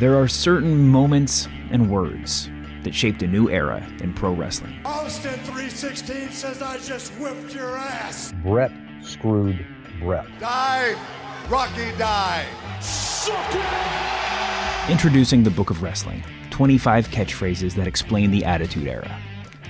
There are certain moments and words that shaped a new era in pro wrestling. Austin 316 says I just whipped your ass. Bret screwed Bret. Die, Rocky, die. Introducing the Book of Wrestling 25 catchphrases that explain the Attitude Era.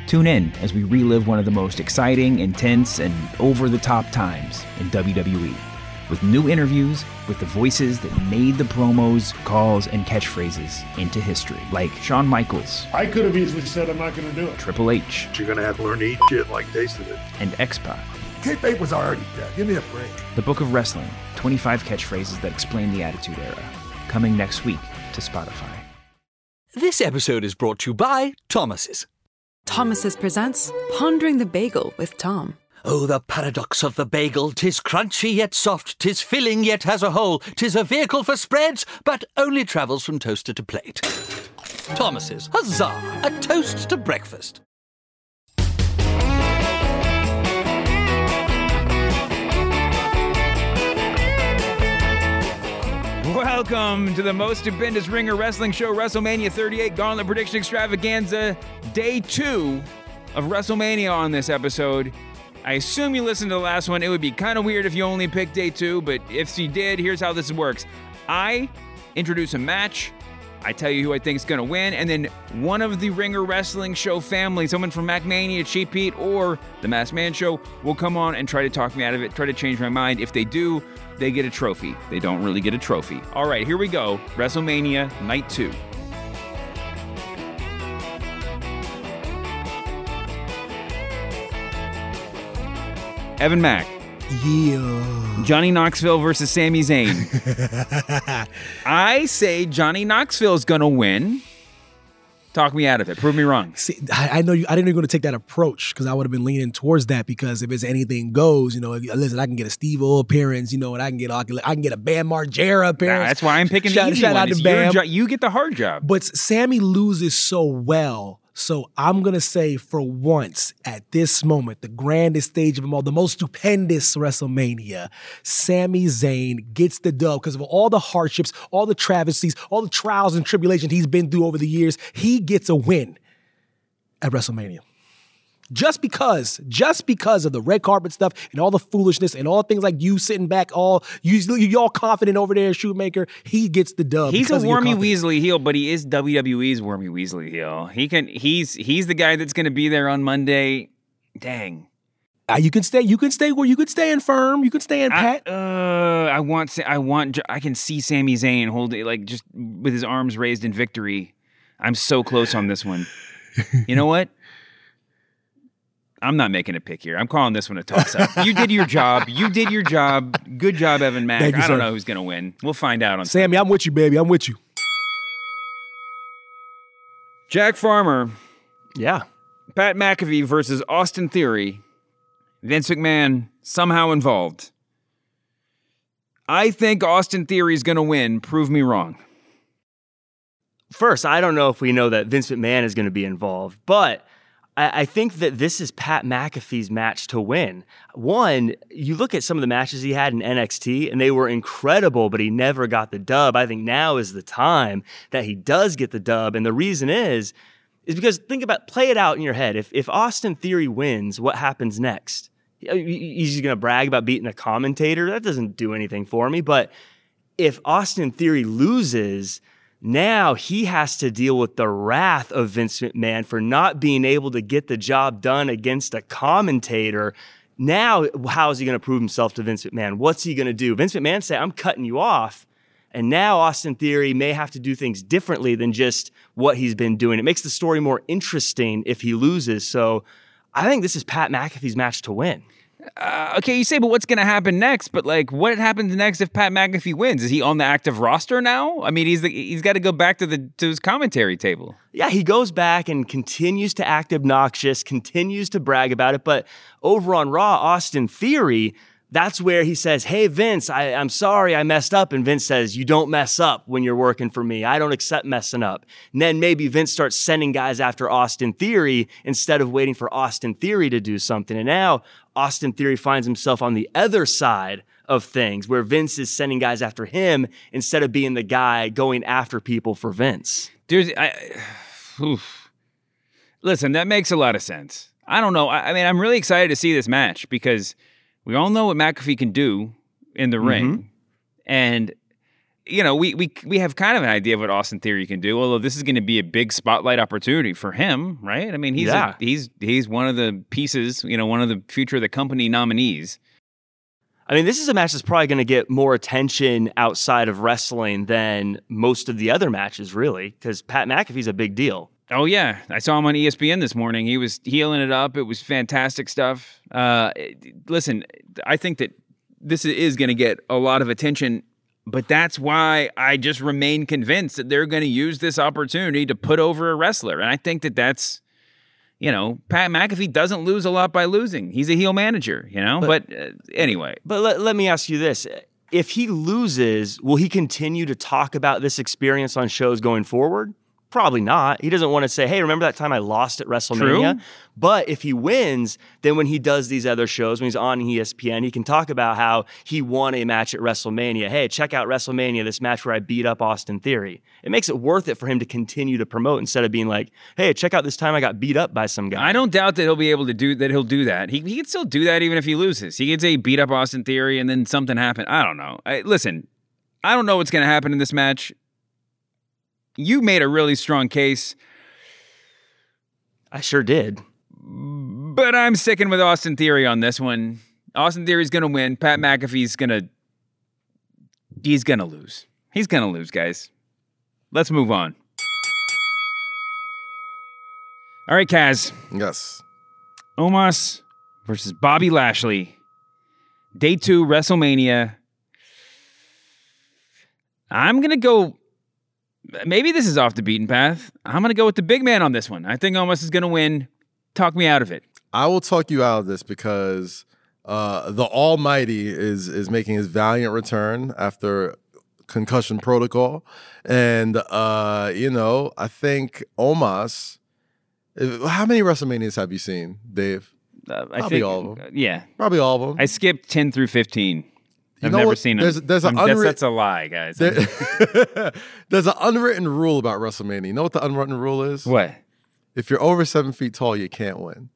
Tune in as we relive one of the most exciting, intense, and over the top times in WWE with new interviews with the voices that made the promos, calls, and catchphrases into history, like Shawn Michaels, I could have easily said I'm not going to do it. Triple H, You're gonna have to learn to eat shit like tasted it. and X-Pac. Kayfabe was already dead. Give me a break. The Book of Wrestling 25 catchphrases that explain the Attitude Era. Coming next week to Spotify. This episode is brought to you by Thomas's. Thomas's presents Pondering the Bagel with Tom. Oh, the paradox of the bagel! Tis crunchy yet soft, tis filling yet has a hole, tis a vehicle for spreads, but only travels from toaster to plate. Thomas's, huzzah! A toast to breakfast. Welcome to the most stupendous ringer wrestling show, WrestleMania 38 Gauntlet Prediction Extravaganza, day two of WrestleMania on this episode. I assume you listened to the last one. It would be kind of weird if you only picked day two, but if you did, here's how this works. I introduce a match. I tell you who I think is going to win, and then one of the Ringer Wrestling Show family, someone from MacMania, Cheap Heat, or the Masked Man Show, will come on and try to talk me out of it, try to change my mind. If they do, they get a trophy. They don't really get a trophy. All right, here we go. WrestleMania Night 2. Evan Mack. Yeah. Johnny Knoxville versus Sami Zayn. I say Johnny Knoxville is going to win. Talk me out of it. Prove me wrong. See, I, I know you. I didn't know you were going to take that approach because I would have been leaning towards that because if it's anything goes, you know, if- listen, I can get a Steve O appearance, you know, and I can get I can, I can get a Bam Margera appearance. Nah, That's why I'm picking shout, the easy shout one. out to It's Bam. jo- you get the hard job. But Sami loses so well. So I'm gonna say for once at this moment, the grandest stage of them all, the most stupendous WrestleMania, Sami Zayn gets the dub because of all the hardships, all the travesties, all the trials and tribulations he's been through over the years. He gets a win at WrestleMania. Just because, just because of the red carpet stuff and all the foolishness and all things like you sitting back, all you you all confident over there, Shoemaker, he gets the dub. He's a because of your Wormy. Weasley heel, but he is WWE's Wormy Weasley heel. He can. He's he's the guy that's going to be there on Monday. Dang. Uh, you can stay. You can stay where you can stay in firm. You can stay in I, pat. uh, I want. I want. I can see Sami Zayn hold it like just with his arms raised in victory. I'm so close on this one. You know what? I'm not making a pick here. I'm calling this one a toss up. you did your job. You did your job. Good job, Evan Mack. Thank you, I don't sir. know who's going to win. We'll find out on Sami, I'm with you, baby. I'm with you. Jack Farmer, Yeah. Pat McAfee versus Austin Theory. Vince McMahon somehow involved. I think Austin Theory is going to win. Prove me wrong. First, I don't know if we know that Vince McMahon is going to be involved, but I, I think that this is Pat McAfee's match to win. One, you look at some of the matches he had in NXT, and they were incredible, but he never got the dub. I think now is the time that he does get the dub, and the reason is, is because think about play it out in your head. If if Austin Theory wins, what happens next? He's just going to brag about beating a commentator. That doesn't do anything for me. But if Austin Theory loses, now he has to deal with the wrath of Vince McMahon for not being able to get the job done against a commentator. Now, how is he going to prove himself to Vince McMahon? What's he going to do? Vince McMahon say, "I'm cutting you off." And now Austin Theory may have to do things differently than just what he's been doing. It makes the story more interesting if he loses. So I think this is Pat McAfee's match to win. Uh, okay, you say, but what's going to happen next? But like, what happens next if Pat McAfee wins? Is he on the active roster now? I mean, he's the, he's got to go back to the to his commentary table. Yeah, he goes back and continues to act obnoxious, continues to brag about it. But over on Raw, Austin Theory, that's where he says, Hey, Vince, I, I'm sorry I messed up. And Vince says, You don't mess up when you're working for me. I don't accept messing up. And then maybe Vince starts sending guys after Austin Theory instead of waiting for Austin Theory to do something. And now Austin Theory finds himself on the other side of things where Vince is sending guys after him instead of being the guy going after people for Vince. There's, I, oof. listen, that makes a lot of sense. I don't know. I, I, mean, I'm really excited to see this match because we all know what McAfee can do in the mm-hmm. ring, and you know, we we we have kind of an idea of what Austin Theory can do. Although this is going to be a big spotlight opportunity for him, right? I mean, he's yeah. a, he's he's one of the pieces, you know, one of the future of the company nominees. I mean, this is a match that's probably going to get more attention outside of wrestling than most of the other matches, really, because Pat McAfee's a big deal. Oh yeah, I saw him on ESPN this morning. He was healing it up. It was fantastic stuff. Uh, listen, I think that this is going to get a lot of attention but that's why I just remain convinced that they're going to use this opportunity to put over a wrestler. And I think that that's, you know, Pat McAfee doesn't lose a lot by losing. He's a heel manager, you know? But, but uh, anyway. But let, let me ask you this. If he loses, will he continue to talk about this experience on shows going forward? Probably not. He doesn't want to say, hey, remember that time I lost at WrestleMania? True. But if he wins, then when he does these other shows, when he's on ESPN, he can talk about how he won a match at WrestleMania. Hey, check out WrestleMania, this match where I beat up Austin Theory. It makes it worth it for him to continue to promote instead of being like, hey, check out this time I got beat up by some guy. I don't doubt that he'll be able to do that. He'll do that. He, he can still do that even if he loses. He can say beat up Austin Theory and then something happened. I don't know. I, listen, I don't know what's going to happen in this match you made a really strong case. I sure did. But I'm sticking with Austin Theory on this one. Austin Theory's going to win. Pat McAfee's going to he's going to lose. He's going to lose, guys. Let's move on. All right, Kaz. Yes. Omos versus Bobby Lashley. Day 2 WrestleMania. I'm going to go maybe this is off the beaten path. I'm going to go with the big man on this one. I think Omos is going to win. Talk me out of it. I will talk you out of this because uh, the Almighty is is making his valiant return after concussion protocol, and uh, you know I think Omos. How many WrestleManias have you seen, Dave? Uh, I Probably think, all of them. Yeah, probably all of them. I skipped ten through fifteen. I've never what? seen it. There's, there's an unwritten, that's a lie, guys. There, there's an unwritten rule about WrestleMania. You know what the unwritten rule is? What? If you're over seven feet tall, you can't win.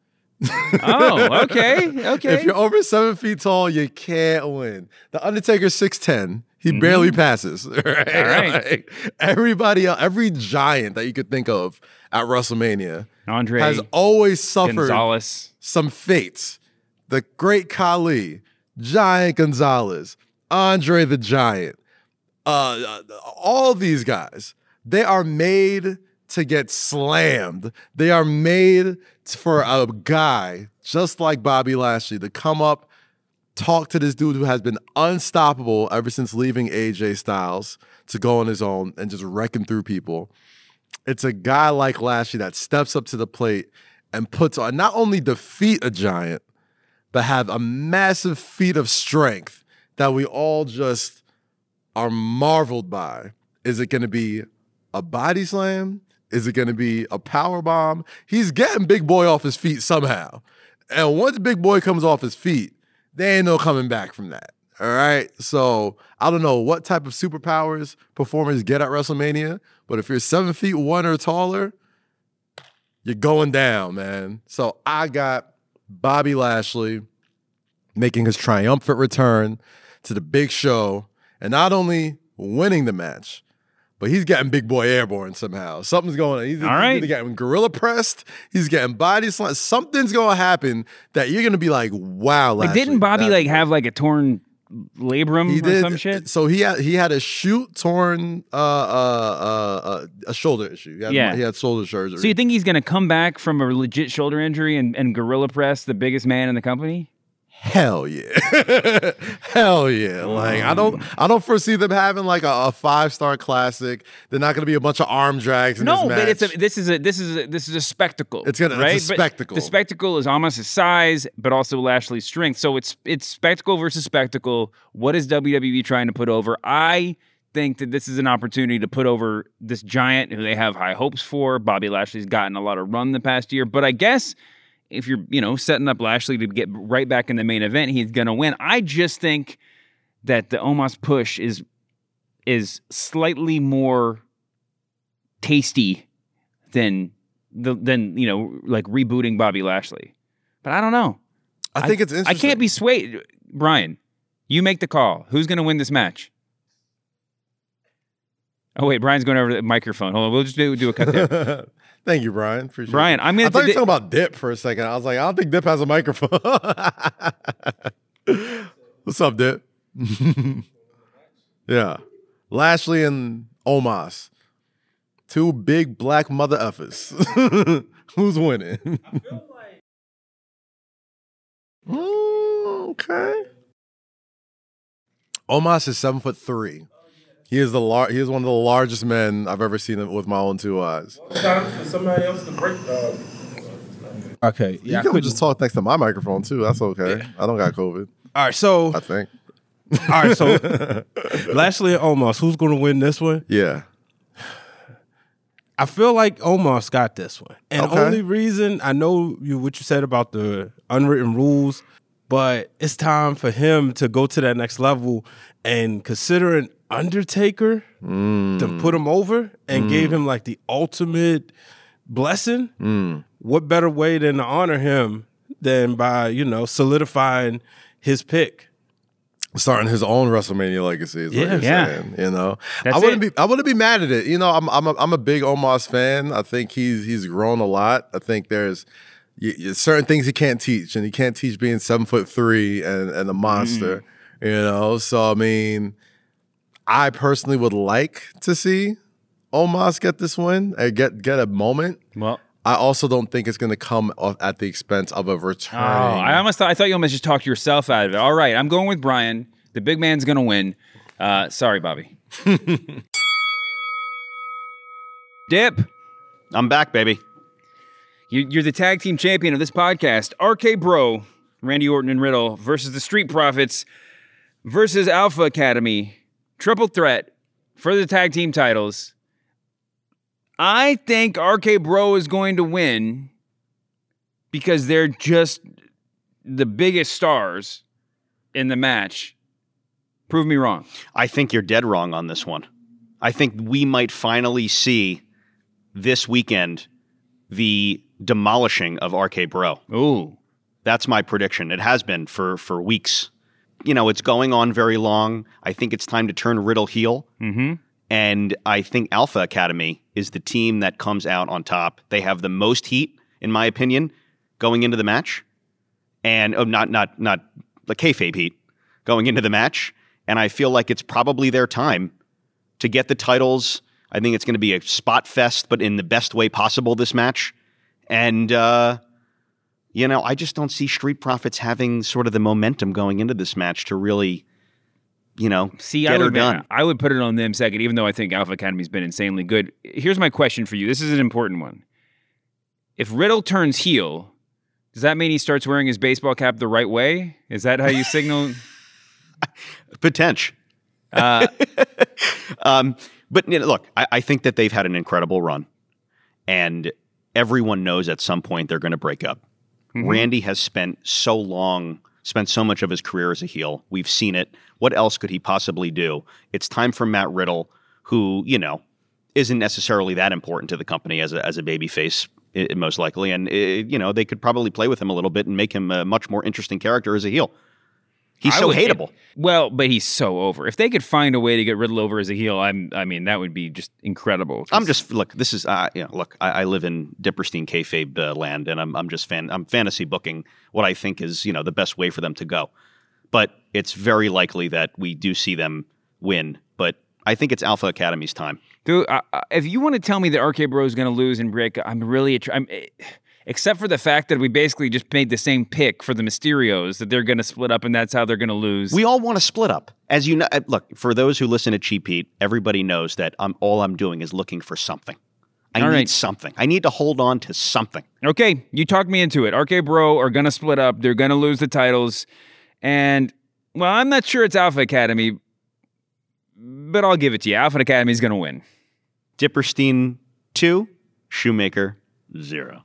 oh, okay, okay. If you're over seven feet tall, you can't win. The Undertaker's six ten. He mm-hmm. barely passes. Right? Like, everybody, else, every giant that you could think of at WrestleMania, Andre has always suffered Gonzalez. some fates. The Great Khali, Giant Gonzalez, Andre the Giant, uh, all these guys, they are made to get slammed. They are made for a guy just like Bobby Lashley to come up, talk to this dude who has been unstoppable ever since leaving AJ Styles to go on his own and just wrecking through people. It's a guy like Lashley that steps up to the plate and puts on not only defeat a giant, but have a massive feat of strength that we all just are marveled by. Is it going to be a body slam? Is it going to be a power bomb? He's getting Big Boy off his feet somehow. And once Big Boy comes off his feet, there ain't no coming back from that. All right. So I don't know what type of superpowers performers get at WrestleMania, but if you're seven feet one or taller, you're going down, man. So I got Bobby Lashley making his triumphant return to the big show and not only winning the match, but he's getting big boy airborne somehow. Something's going on. He's, All right. he's getting gorilla pressed. He's getting body slam. Something's going to happen that you're going to be like, wow. Like, didn't Bobby like have like a torn labrum he or did, some shit? So he had he had a shoot torn uh, uh, uh, uh, a shoulder issue. He had, yeah, he had shoulder surgery. So you think he's gonna come back from a legit shoulder injury and, and gorilla press the biggest man in the company? Hell yeah, hell yeah! Like I don't, mm. I don't foresee them having like a, a five star classic. They're not going to be a bunch of arm drags. no, but it's a, this is a this is a, this is a spectacle. It's gonna right? It's a spectacle. But the spectacle is almost his size, but also Lashley's strength. So it's it's spectacle versus spectacle. What is WWE trying to put over? I think that this is an opportunity to put over this giant who they have high hopes for. Bobby Lashley's gotten a lot of run the past year, but I guess if you're, you know, setting up Lashley to get right back in the main event, he's going to win. I just think that the Omos push is is slightly more tasty than the than you know like rebooting Bobby Lashley. But I don't know. I think it's I can't be swayed. Brian, you make the call. Who's going to win this match? Oh wait, Brian's going over the microphone. Hold on, we'll just do, do a cut there. Thank you, Brian. Appreciate Brian, it. I'm gonna I thought you were talking about Dip for a second. I was like, I don't think Dip has a microphone. What's up, Dip? yeah. Lashley and Omos. Two big black mother effers. Who's winning? Mm, okay. Omos is seven foot three. He is the lar- He is one of the largest men I've ever seen with my own two eyes. Time for somebody else to break. Uh, Okay. You Yeah. I can couldn't- just talk next to my microphone too. That's okay. I don't got COVID. All right. So. I think. All right. So. Lashley and Omos. Who's going to win this one? Yeah. I feel like Omos got this one. And Okay. the only reason I know you what you said about the unwritten rules, but it's time for him to go to that next level and considering Undertaker to mm. put him over and mm. gave him like the ultimate blessing. Mm. What better way than to honor him than by, you know, solidifying his pick? Starting his own WrestleMania legacy is what Yeah. you're Yeah. saying. You know, That's I wouldn't it. be. I wouldn't be mad at it. You know, I'm. I'm a, I'm a big Omos fan. I think he's he's grown a lot. I think there's y- y- certain things he can't teach, and he can't teach being seven foot three and and a monster. Mm. You know, so I mean, I personally would like to see Omos get this win and get get a moment. well, I also don't think it's going to come off at the expense of a oh. I almost thought I thought you almost just talked yourself out of it. All right, I'm going with Brian. The big man's going to win. Uh, sorry, Bobby. Dip. I'm back, baby. You, you're the tag team champion of this podcast. RK Bro, Randy Orton and Riddle versus the Street Profits versus Alpha Academy. Triple threat for the tag team titles. I think RK Bro is going to win because they're just the biggest stars in the match. Prove me wrong. I think you're dead wrong on this one. I think we might finally see this weekend the demolishing of RK Bro. Ooh. That's my prediction. It has been for for weeks. You know, it's going on very long. I think it's time to turn Riddle heel. Mm-hmm. And I think Alpha Academy is the team that comes out on top. They have the most heat, in my opinion, going into the match. And oh, not not not the kayfabe heat going into the match. And I feel like it's probably their time to get the titles. I think it's going to be a spot fest, but in the best way possible this match. And uh, you know, I just don't see Street Profits having sort of the momentum going into this match to really, you know, See, get I her would, done. I would put it on them second, even though I think Alpha Academy's been insanely good. Here's my question for you. This is an important one. If Riddle turns heel, does that mean he starts wearing his baseball cap the right way? Is that how you signal? Potential. Uh, Um, but you know, look, I, I think that they've had an incredible run, and everyone knows at some point they're going to break up. Mm-hmm. Randy has spent so long, spent so much of his career as a heel. We've seen it. What else could he possibly do? It's time for Matt Riddle, who you know isn't necessarily that important to the company as a as a baby face. most likely, and uh, you know they could probably play with him a little bit and make him a much more interesting character as a heel. He's I so would- hateable. well, but he's so over. If they could find a way to get Riddle over as a heel, I'm. I mean, that would be just incredible. I'm just look. This is uh, you know, look. I, I live in Dipperstein kayfabe uh, land, and I'm I'm just fan. I'm fantasy booking what I think is you know the best way for them to go. But it's very likely that we do see them win. But I think it's Alpha Academy's time. Dude, uh, if you want to tell me that RK Bro is going to lose and break, I'm really, attr- I'm, eh, except for the fact that we basically just made the same pick for the Mysterios that they're going to split up and that's how they're going to lose. We all want to split up, as you know. Look for those who listen to Cheap Heat, everybody knows that I'm all I'm doing is looking for something. I All need right. something. I need to hold on to something. okay, you talked me into it. RK Bro are going to split up. They're going to lose the titles, and well, I'm not sure it's Alpha Academy, but I'll give it to you. Alpha Academy is going to win. Dipperstein two, Shoemaker zero.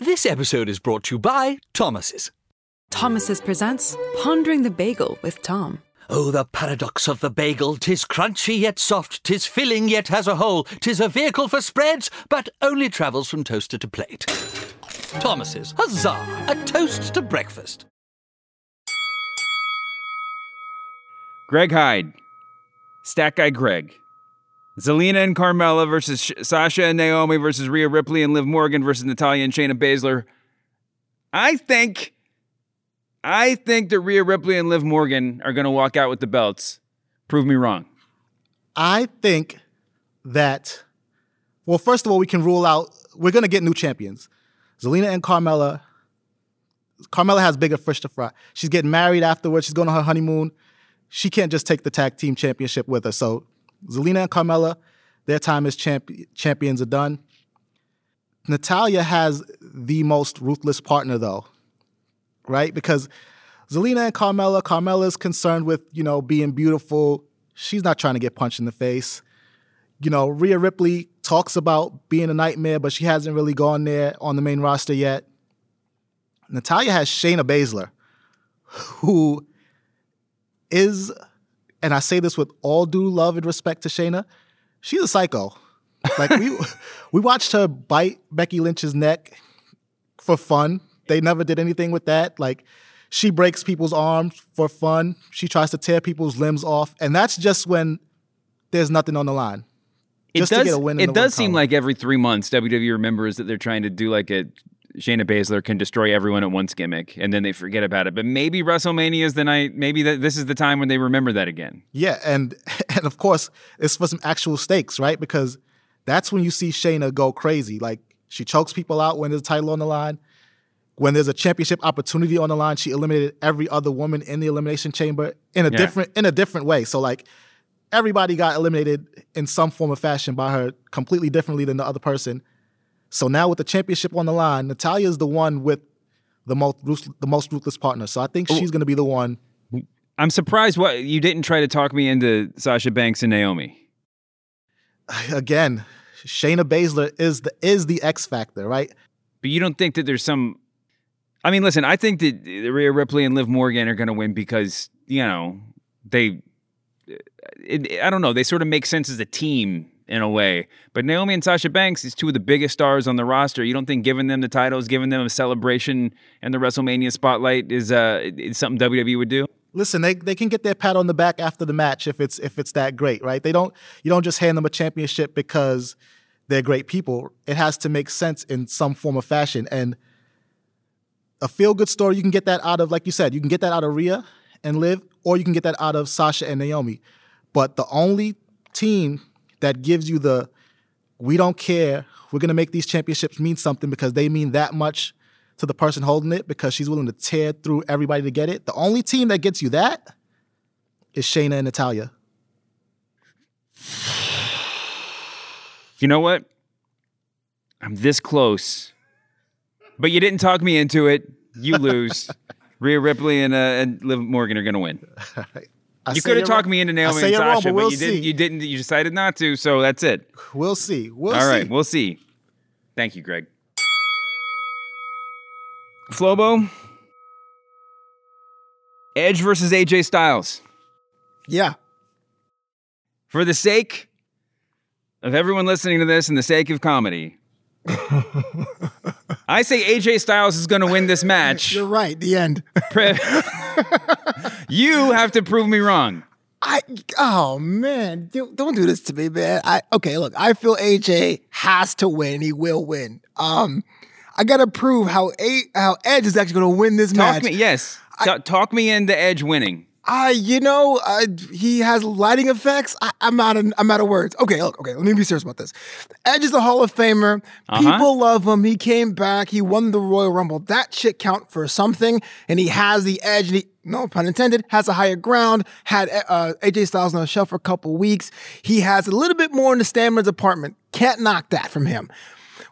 This episode is brought to you by Thomas's. Thomas's presents Pondering the Bagel with Tom. Oh, the paradox of the bagel! Tis crunchy yet soft, tis filling yet has a hole, tis a vehicle for spreads, but only travels from toaster to plate. Thomas's, huzzah! A toast to breakfast. Greg Hyde, Stat Guy Greg. Zelina and Carmella versus Sh- Sasha and Naomi versus Rhea Ripley and Liv Morgan versus Natalya and Shayna Baszler. I think, I think that Rhea Ripley and Liv Morgan are going to walk out with the belts. Prove me wrong. I think that, well, first of all, we can rule out we're going to get new champions. Zelina and Carmella. Carmella has bigger fish to fry. She's getting married afterwards. She's going on her honeymoon. She can't just take the tag team championship with her. So Zelina and Carmella, their time as champ- champions are done. Natalya has the most ruthless partner, though, right? Because Zelina and Carmella, Carmella is concerned with, you know, being beautiful. She's not trying to get punched in the face. You know, Rhea Ripley talks about being a nightmare, but she hasn't really gone there on the main roster yet. Natalya has Shayna Baszler, who is, and I say this with all due love and respect to Shayna, she's a psycho. Like we we watched her bite Becky Lynch's neck for fun. They never did anything with that. Like she breaks people's arms for fun. She tries to tear people's limbs off, and that's just when there's nothing on the line. It does. to get a win. it does seem column. like every three months WWE remembers that they're trying to do like a Shayna Baszler can destroy everyone at once gimmick, and then they forget about it. But maybe WrestleMania is the night. Maybe that this is the time when they remember that again. Yeah, and and of course it's for some actual stakes, right? Because that's when you see Shayna go crazy. Like she chokes people out when there's a title on the line. When there's a championship opportunity on the line, she eliminated every other woman in the elimination chamber in a Yeah. different in a different way. So like everybody got eliminated in some form or fashion by her completely differently than the other person. So now with the championship on the line, Natalya is the one with the most the most ruthless partner. So I think oh. she's going to be the one. I'm surprised what you didn't try to talk me into Sasha Banks and Naomi. Again, Shayna Baszler is the is the X factor, right? But you don't think that there's some. I mean, listen, I think that Rhea Ripley and Liv Morgan are going to win because you know they. It, I don't know. They sort of make sense as a team in a way. But Naomi and Sasha Banks is two of the biggest stars on the roster. You don't think giving them the titles, giving them a celebration and the WrestleMania spotlight is uh is something WWE would do? Listen, they, they can get their pat on the back after the match if it's if it's that great, right? They don't you don't just hand them a championship because they're great people. It has to make sense in some form or fashion. And a feel good story, you can get that out of, like you said, you can get that out of Rhea and Liv, or you can get that out of Sasha and Naomi. But the only team that gives you the we don't care, we're gonna make these championships mean something because they mean that much to the person holding it because she's willing to tear through everybody to get it. The only team that gets you that is Shayna and Natalya. You know what? I'm this close, but you didn't talk me into it. You lose. Rhea Ripley and uh, and Liv Morgan are going to win. I you could have talked wrong- me into Naomi and you're wrong, Sasha, but we'll you didn't. You didn't. You decided not to. So that's it. We'll see. We'll All see. right, we'll see. Thank you, Greg. Flobo. Edge versus AJ Styles. Yeah. For the sake of everyone listening to this and the sake of comedy, I say AJ Styles is going to win this match. You're right. The end. you have to prove me wrong. I I oh man, don't, don't do this to me, man. I okay, look, I feel AJ has to win. He will win. Um, I gotta prove how a how Edge is actually gonna win this match. Talk match. me, yes. Ta- talk me into Edge winning. I, you know, uh, he has lighting effects. I, I'm out of, I'm out of words. Okay, look, okay, let me be serious about this. Edge is a Hall of Famer. Uh-huh. People love him. He came back. He won the Royal Rumble. That shit count for something. And he has the edge. And he, no pun intended, has a higher ground. Had uh, AJ Styles on the shelf for a couple weeks. He has a little bit more in the stamina department. Can't knock that from him.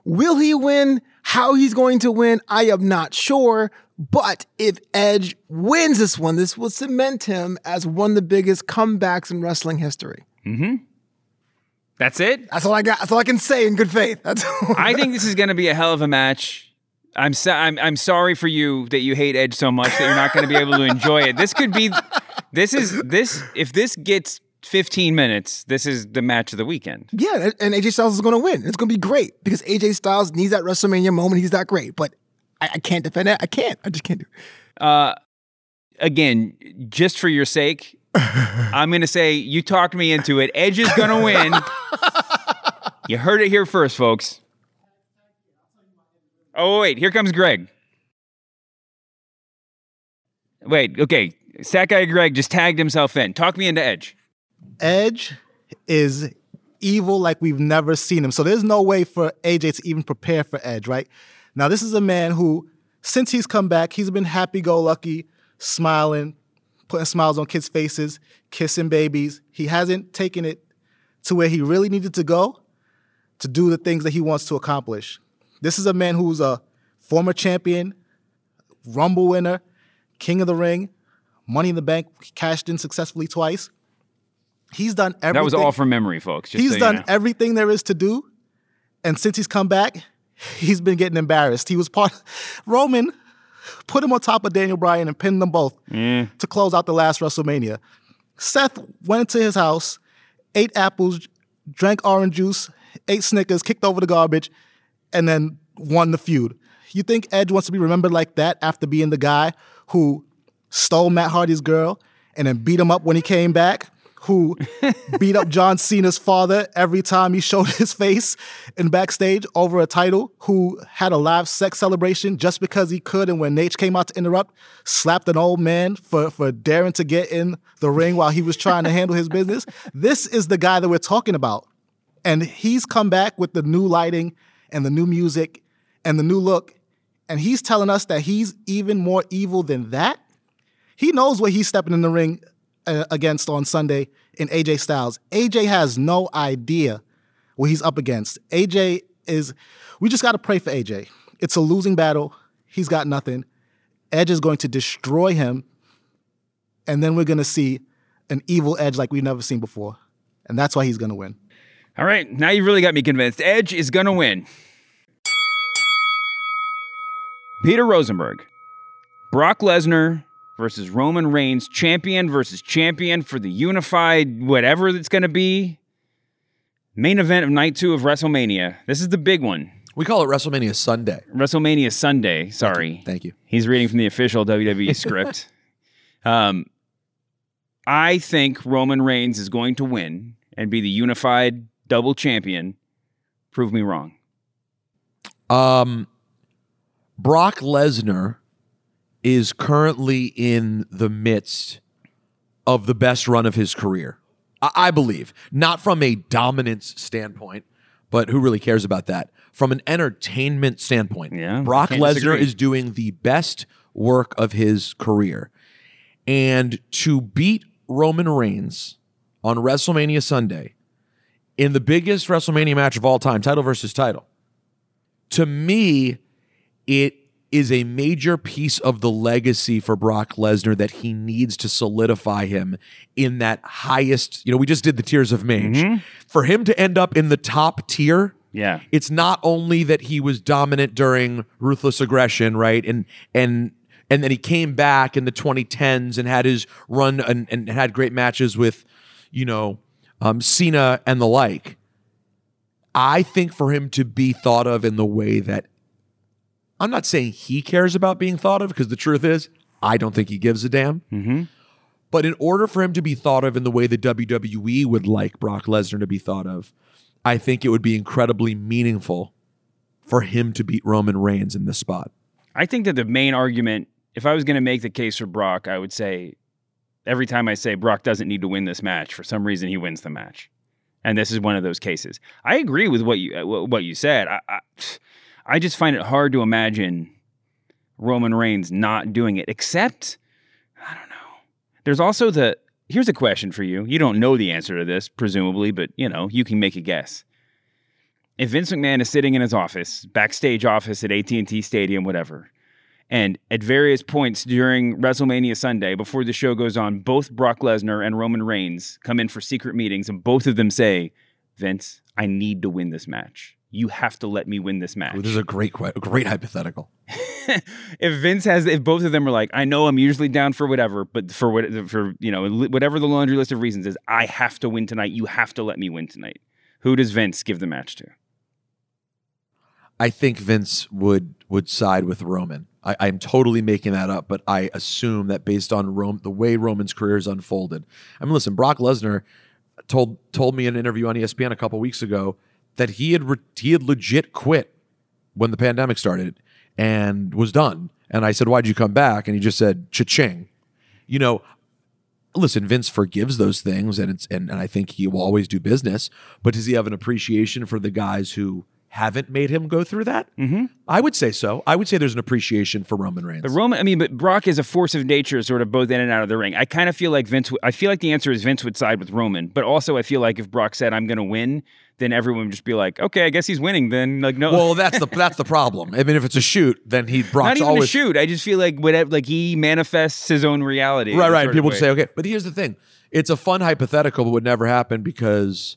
Will he win? How he's going to win, I am not sure. But if Edge wins this one, this will cement him as one of the biggest comebacks in wrestling history. Mm-hmm. That's it. That's all I got. That's all I can say in good faith. That's all I think this is going to be a hell of a match. I'm, so, I'm I'm sorry for you that you hate Edge so much that you're not going to be able to enjoy it. This could be, this is this if this gets 15 minutes, this is the match of the weekend. Yeah, and AJ Styles is going to win. It's going to be great because AJ Styles needs that WrestleMania moment. He's that great, but I, I can't defend it. I can't. I just can't do. it. Uh, again, just for your sake, I'm going to say you talked me into it. Edge is going to win. you heard it here first, folks. Oh wait, here comes Greg. Wait, okay. Stat guy Greg just tagged himself in. Talk me into Edge. Edge is evil like we've never seen him. So there's no way for AJ to even prepare for Edge, right? Now, this is a man who, since he's come back, he's been happy go lucky, smiling, putting smiles on kids' faces, kissing babies. He hasn't taken it to where he really needed to go to do the things that he wants to accomplish. This is a man who's a former champion, Rumble winner, King of the Ring, Money in the Bank, cashed in successfully twice. He's done everything. That was all from memory, folks. Just he's so done know. everything there is to do. And since he's come back, he's been getting embarrassed. He was part Roman put him on top of Daniel Bryan and pinned them both Yeah. to close out the last WrestleMania. Seth went to his house, ate apples, drank orange juice, ate Snickers, kicked over the garbage, and then won the feud. You think Edge wants to be remembered like that after being the guy who stole Matt Hardy's girl and then beat him up when he came back? Who beat up John Cena's father every time he showed his face in backstage over a title? Who had a live sex celebration just because he could, and when Nate came out to interrupt, slapped an old man for, for daring to get in the ring while he was trying to handle his business? This is the guy that we're talking about. And he's come back with the new lighting and the new music and the new look. And he's telling us that he's even more evil than that. He knows what he's stepping in the ring uh, against on Sunday in AJ Styles. AJ has no idea what he's up against. AJ is, we just got to pray for AJ. It's a losing battle. He's got nothing. Edge is going to destroy him. And then we're going to see an evil Edge like we've never seen before. And that's why he's going to win. All right, now you really got me convinced. Edge is going to win. Peter Rosenberg, Brock Lesnar versus Roman Reigns, champion versus champion for the unified whatever it's going to be. Main event of night two of WrestleMania. This is the big one. We call it WrestleMania Sunday. WrestleMania Sunday. Sorry. Thank you. He's reading from the official WWE script. Um, I think Roman Reigns is going to win and be the unified double champion. Prove me wrong. Um, Brock Lesnar is currently in the midst of the best run of his career. I, I believe, not from a dominance standpoint, but who really cares about that? From an entertainment standpoint, yeah, Brock Lesnar is doing the best work of his career. And to beat Roman Reigns on WrestleMania Sunday in the biggest WrestleMania match of all time, title versus title, to me, it is a major piece of the legacy for Brock Lesnar that he needs to solidify him in that highest. You know, we just did the tiers of mage. For him to end up in the top tier, Yeah. it's not only that he was dominant during ruthless aggression, right? And and and then he came back in the 2010s and had his run and, and had great matches with, you know, um, Cena and the like. I think for him to be thought of in the way that I'm not saying he cares about being thought of because the truth is, I don't think he gives a damn. Mm-hmm. But in order for him to be thought of in the way the WWE would like Brock Lesnar to be thought of, I think it would be incredibly meaningful for him to beat Roman Reigns in this spot. I think that the main argument, if I was going to make the case for Brock, I would say every time I say Brock doesn't need to win this match, for some reason he wins the match, and this is one of those cases. I agree with what you uh, what you said. I, I, I just find it hard to imagine Roman Reigns not doing it, except I don't know. There's also the here's a question for you. You don't know the answer to this, presumably, but you know you can make a guess. If Vince McMahon is sitting in his office, backstage office at AT&T Stadium, whatever, and at various points during WrestleMania Sunday, before the show goes on, both Brock Lesnar and Roman Reigns come in for secret meetings, and both of them say, "Vince, I need to win this match. You have to let me win this match." This is a great, great hypothetical. if Vince has, if both of them are like, I know I'm usually down for whatever, but for what, for you know, whatever the laundry list of reasons is, I have to win tonight. You have to let me win tonight. Who does Vince give the match to? I think Vince would would side with Roman. I, I'm totally making that up, but I assume that based on Rome, the way Roman's career has unfolded. I mean, listen, Brock Lesnar told told me in an interview on ESPN a couple weeks ago that he had re- he had legit quit when the pandemic started and was done. And I said, "Why'd you come back?" And he just said, "Cha-ching." You know, listen, Vince forgives those things, and it's and, and I think he will always do business. But does he have an appreciation for the guys who haven't made him go through that? Mm-hmm. I would say so. I would say there's an appreciation for Roman Reigns. The Roman, I mean, but Brock is a force of nature, sort of both in and out of the ring. I kind of feel like Vince. w- I feel like the answer is Vince would side with Roman, but also I feel like if Brock said I'm going to win, then everyone would just be like, okay, I guess he's winning. Then like no, Well, that's the that's the problem. I mean, if it's a shoot, then he Brock's not even always a shoot. I just feel like whatever, like he manifests his own reality. right, right. People would say, okay, but here's the thing: it's a fun hypothetical, but would never happen because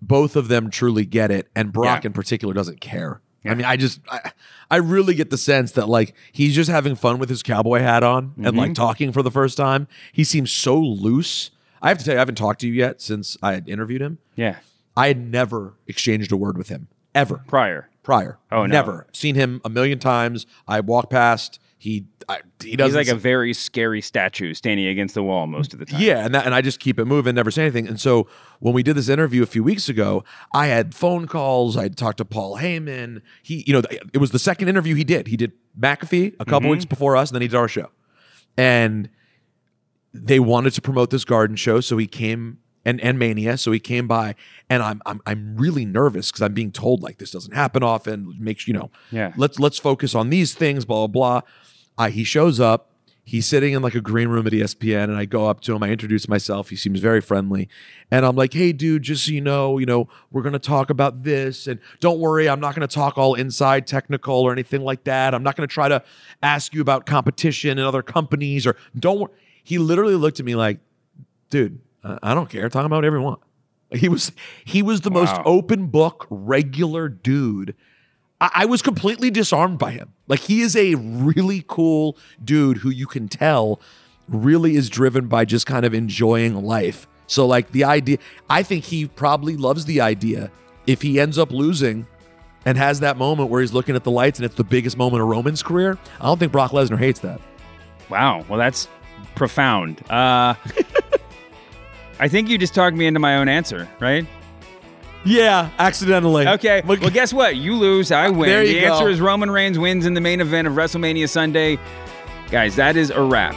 both of them truly get it, and Brock Yeah. in particular doesn't care. I mean, I just, I, I really get the sense that like he's just having fun with his cowboy hat on and like Mhm. talking for the first time. He seems so loose. I have to tell you, I haven't talked to you yet since I had interviewed him. Yeah. I had never exchanged a word with him ever prior. Prior. Oh, no. never seen him a million times. I walk past. He I, he He's doesn't like a very scary statue standing against the wall most of the time. yeah, and that, and I just keep it moving, never say anything. And so when we did this interview a few weeks ago, I had phone calls. I talked to Paul Heyman. He, you know, it was the second interview he did. He did McAfee a couple Mhm. weeks before us, and then he did our show. And they wanted to promote this garden show, so he came and and Mania, so he came by, and I'm I'm I'm really nervous because I'm being told like this doesn't happen often. Make you know, Yeah. Let's let's focus on these things. Blah blah blah. Uh, he shows up. He's sitting in like a green room at ESPN, and I go up to him. I introduce myself. He seems very friendly, and I'm like, "Hey, dude, just so you know, you know, we're gonna talk about this, and don't worry, I'm not gonna talk all inside technical or anything like that. I'm not gonna try to ask you about competition and other companies or don't." wor-" He literally looked at me like, "Dude, I don't care. Talk about whatever you want." He was he was the most open book, regular dude. I, I was completely disarmed by him. Like he is a really cool dude who you can tell really is driven by just kind of enjoying life. So like the idea, I think he probably loves the idea if he ends up losing and has that moment where he's looking at the lights and it's the biggest moment of Roman's career. I don't think Brock Lesnar hates that. Wow. Well, that's profound. Uh, I think you just talked me into my own answer, right? Yeah, accidentally. Okay. Well, guess what? You lose. I win. There the go. answer is Roman Reigns wins in the main event of WrestleMania Sunday. Guys, that is a wrap